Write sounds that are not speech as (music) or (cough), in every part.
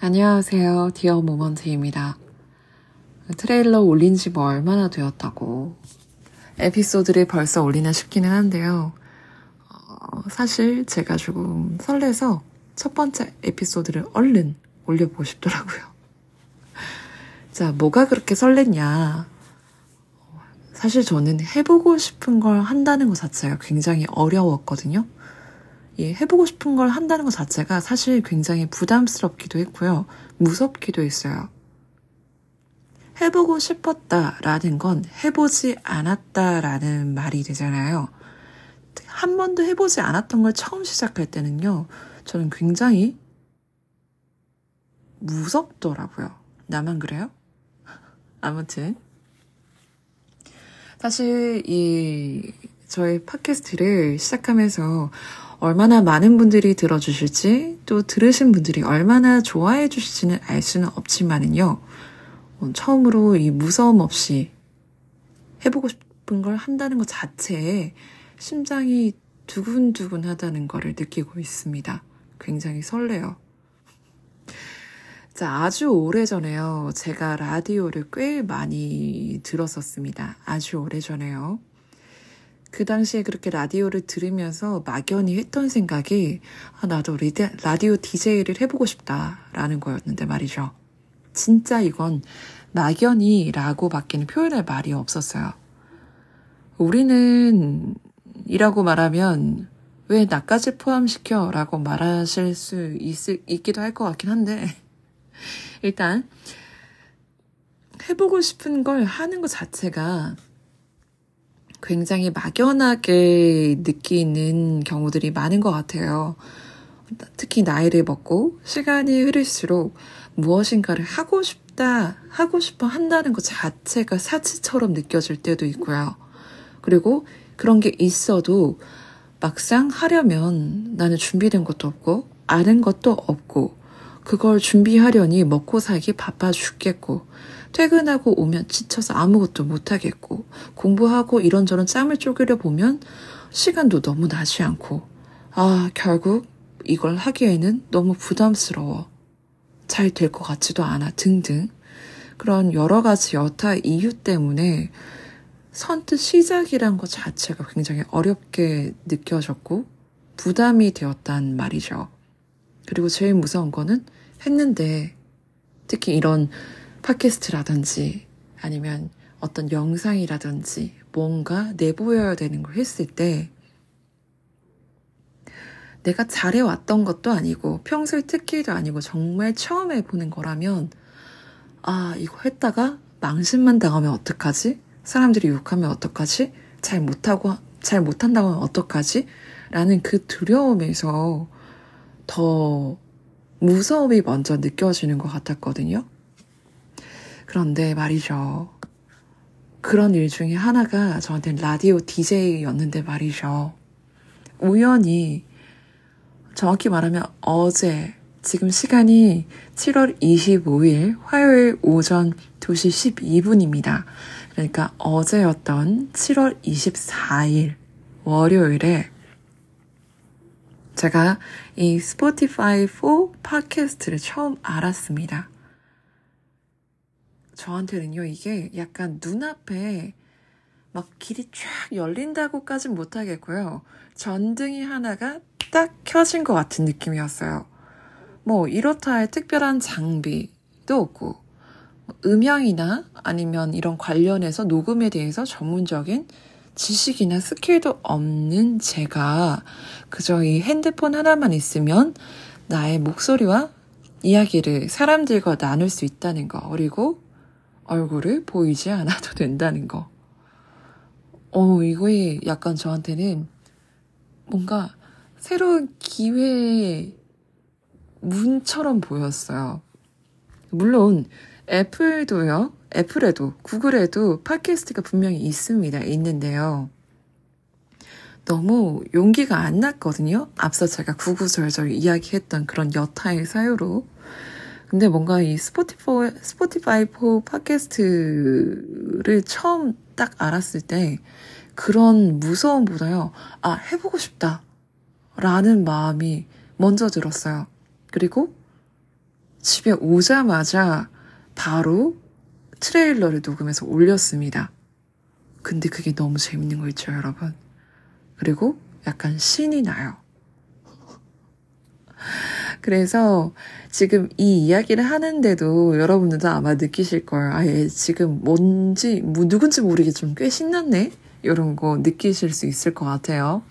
안녕하세요. 디어 모먼트입니다. 트레일러 올린 지 뭐 얼마나 되었다고. 에피소드를 벌써 올리나 싶기는 한데요. 어, 사실 제가 조금 설레서 첫 번째 에피소드를 얼른 올려보고 싶더라고요. 자, 뭐가 그렇게 설렜냐. 사실 저는 해보고 싶은 걸 한다는 것 자체가 굉장히 어려웠거든요. 이 해보고 싶은 걸 한다는 것 자체가 사실 굉장히 부담스럽기도 했고요. 무섭기도 했어요. 해보고 싶었다라는 건 해보지 않았다라는 말이 되잖아요. 한 번도 해보지 않았던 걸 처음 시작할 때는요, 저는 굉장히 무섭더라고요. 나만 그래요? 아무튼. 사실 이 저의 팟캐스트를 시작하면서 얼마나 많은 분들이 들어주실지 또 들으신 분들이 얼마나 좋아해 주실지는 알 수는 없지만은요. 어, 처음으로 이 무서움 없이 해보고 싶은 걸 한다는 것 자체에 심장이 두근두근 하다는 거를 느끼고 있습니다. 굉장히 설레요. 자, 아주 오래 전에요. 제가 라디오를 꽤 많이 들었었습니다. 아주 오래 전에요. 그 당시에 그렇게 라디오를 들으면서 막연히 했던 생각이, 아, 나도 리데, 라디오 DJ를 해보고 싶다라는 거였는데 말이죠. 진짜 이건 막연히라고 밖에는 표현할 말이 없었어요. 우리는 이라고 말하면 왜 나까지 포함시켜? 라고 말하실 수 있, 있기도 할 것 같긴 한데, (laughs) 일단, 해보고 싶은 걸 하는 것 자체가 굉장히 막연하게 느끼는 경우들이 많은 것 같아요. 특히 나이를 먹고 시간이 흐를수록 무엇인가를 하고 싶다, 하고 싶어 한다는 것 자체가 사치처럼 느껴질 때도 있고요. 그리고 그런 게 있어도 막상 하려면 나는 준비된 것도 없고, 아는 것도 없고, 그걸 준비하려니 먹고 살기 바빠 죽겠고, 퇴근하고 오면 지쳐서 아무것도 못하겠고, 공부하고 이런저런 짬을 쪼개려 보면 시간도 너무 나지 않고, 아, 결국 이걸 하기에는 너무 부담스러워. 잘 될 것 같지도 않아, 등등. 그런 여러 가지 여타 이유 때문에 선뜻 시작이란 것 자체가 굉장히 어렵게 느껴졌고, 부담이 되었단 말이죠. 그리고 제일 무서운 거는 했는데, 특히 이런 팟캐스트라든지 아니면 어떤 영상이라든지 뭔가 내보여야 되는 걸 했을 때 내가 잘해왔던 것도 아니고 평소에 특기도 아니고 정말 처음 해보는 거라면 아 이거 했다가 망신만 당하면 어떡하지? 사람들이 욕하면 어떡하지? 잘 못하고 잘 못한다고 하면 어떡하지? 라는 그 두려움에서 더 무서움이 먼저 느껴지는 것 같았거든요. 그런데 말이죠. 그런 일 중에 하나가 저한테는 라디오 DJ였는데 말이죠. 우연히 정확히 말하면 어제 지금 시간이 7월 25일 화요일 오전 2시 12분입니다. 그러니까 어제였던 7월 24일 월요일에 제가 이 스포티파이 4 팟캐스트를 처음 알았습니다. 저한테는요, 이게 약간 눈앞에 막 길이 쫙 열린다고까진 못하겠고요. 전등이 하나가 딱 켜진 것 같은 느낌이었어요. 뭐, 이렇다 할 특별한 장비도 없고, 뭐 음향이나 아니면 이런 관련해서 녹음에 대해서 전문적인 지식이나 스킬도 없는 제가 그저 이 핸드폰 하나만 있으면 나의 목소리와 이야기를 사람들과 나눌 수 있다는 거, 그리고 얼굴을 보이지 않아도 된다는 거. 어, 이거에 약간 저한테는 뭔가 새로운 기회의 문처럼 보였어요. 물론 애플도요. 애플에도 구글에도 팟캐스트가 분명히 있습니다. 있는데요. 너무 용기가 안 났거든요. 앞서 제가 구구절절 이야기했던 그런 여타의 사유로. 근데 뭔가 이 스포티파이, 스포티파이 4 팟캐스트를 처음 딱 알았을 때 그런 무서움보다요, 아, 해보고 싶다. 라는 마음이 먼저 들었어요. 그리고 집에 오자마자 바로 트레일러를 녹음해서 올렸습니다. 근데 그게 너무 재밌는 거 있죠, 여러분? 그리고 약간 신이 나요. 그래서 지금 이 이야기를 하는데도 여러분들도 아마 느끼실 거예요. 아, 얘 지금 뭔지, 뭐, 누군지 모르겠지만 꽤 신났네? 이런 거 느끼실 수 있을 것 같아요.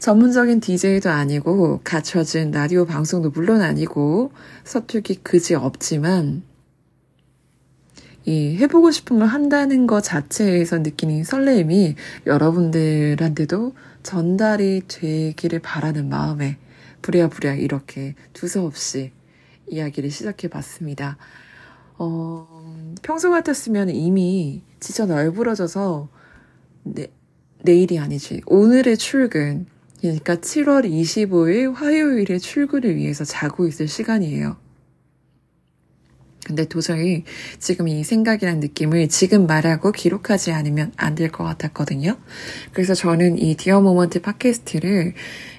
전문적인 DJ도 아니고, 갖춰진 라디오 방송도 물론 아니고, 서툴기 그지 없지만, 이 해보고 싶은 걸 한다는 것 자체에서 느끼는 설레임이 여러분들한테도 전달이 되기를 바라는 마음에 부랴부랴 이렇게 두서없이 이야기를 시작해 봤습니다. 어, 평소 같았으면 이미 진짜 널브러져서 내, 내일이 아니지. 오늘의 출근. 그러니까 7월 25일 화요일에 출근을 위해서 자고 있을 시간이에요. 근데 도저히 지금 이 생각이란 느낌을 지금 말하고 기록하지 않으면 안 될 것 같았거든요. 그래서 저는 이 디어 모먼트 팟캐스트를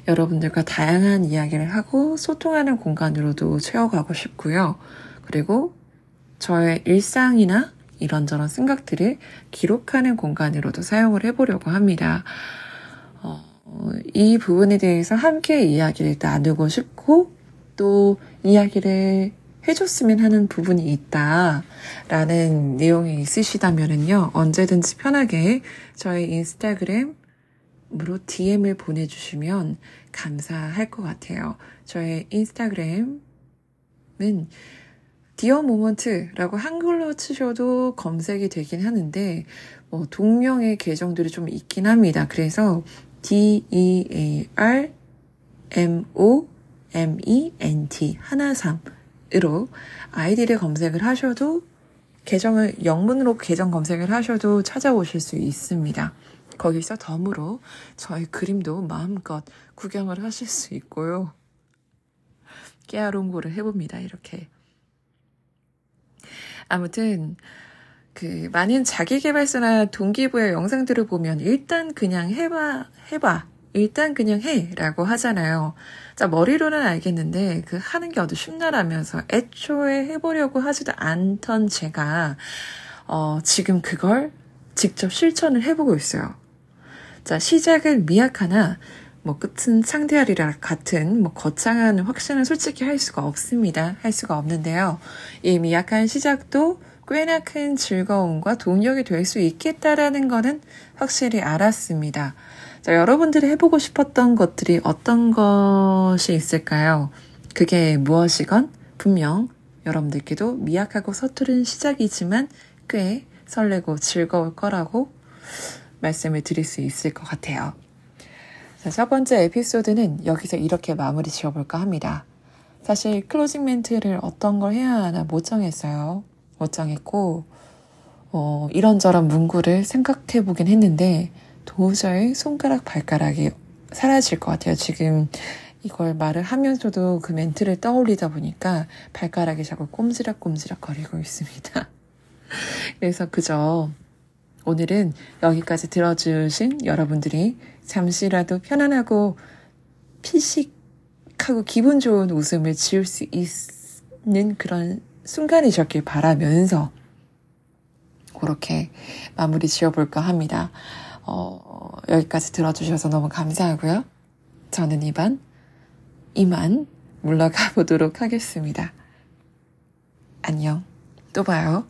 여러분들과 다양한 이야기를 하고 소통하는 공간으로도 채워가고 싶고요. 그리고 저의 일상이나 이런저런 생각들을 기록하는 공간으로도 사용을 해보려고 합니다. 어, 이 부분에 대해서 함께 이야기를 나누고 싶고 또 이야기를 해줬으면 하는 부분이 있다라는 내용이 있으시다면은요 언제든지 편하게 저의 인스타그램으로 DM을 보내주시면 감사할 것 같아요. 저의 인스타그램은 디어 모먼트라고 한글로 치셔도 검색이 되긴 하는데 뭐 동명의 계정들이 좀 있긴 합니다. 그래서 D E A R M O M E N T 하나 삼 으로 아이디를 검색을 하셔도 계정을 영문으로 계정 검색을 하셔도 찾아오실 수 있습니다. 거기서 덤으로 저의 그림도 마음껏 구경을 하실 수 있고요. 깨알옹고를 해봅니다, 이렇게. 아무튼 그 많은 자기개발서나 동기부여 영상들을 보면 일단 그냥 해봐 해봐 일단 그냥 해 라고 하잖아요. 자 머리로는 알겠는데 그 하는 게 어디 쉽나라면서 애초에 해보려고 하지도 않던 제가 어, 지금 그걸 직접 실천을 해보고 있어요. 자 시작은 미약하나 뭐 끝은 상대하리라 같은 뭐 거창한 확신은 솔직히 할 수가 없습니다. 할 수가 없는데요. 이 미약한 시작도 꽤나 큰 즐거움과 동력이 될 수 있겠다라는 거는 확실히 알았습니다. 자, 여러분들이 해보고 싶었던 것들이 어떤 것이 있을까요? 그게 무엇이건 분명 여러분들께도 미약하고 서투른 시작이지만 꽤 설레고 즐거울 거라고 말씀을 드릴 수 있을 것 같아요. 자, 첫 번째 에피소드는 여기서 이렇게 마무리 지어볼까 합니다. 사실 클로징 멘트를 어떤 걸 해야 하나 못 정했어요. 못 정했고, 어, 이런저런 문구를 생각해 보긴 했는데, 도저히 손가락, 발가락이 사라질 것 같아요. 지금 이걸 말을 하면서도 그 멘트를 떠올리다 보니까 발가락이 자꾸 꼼지락꼼지락 거리고 있습니다. (laughs) 그래서 그저 오늘은 여기까지 들어주신 여러분들이 잠시라도 편안하고 피식하고 기분 좋은 웃음을 지을 수 있는 그런 순간이셨길 바라면서 그렇게 마무리 지어볼까 합니다. 어, 여기까지 들어주셔서 너무 감사하고요. 저는 이만, 이만 물러가 보도록 하겠습니다. 안녕. 또 봐요.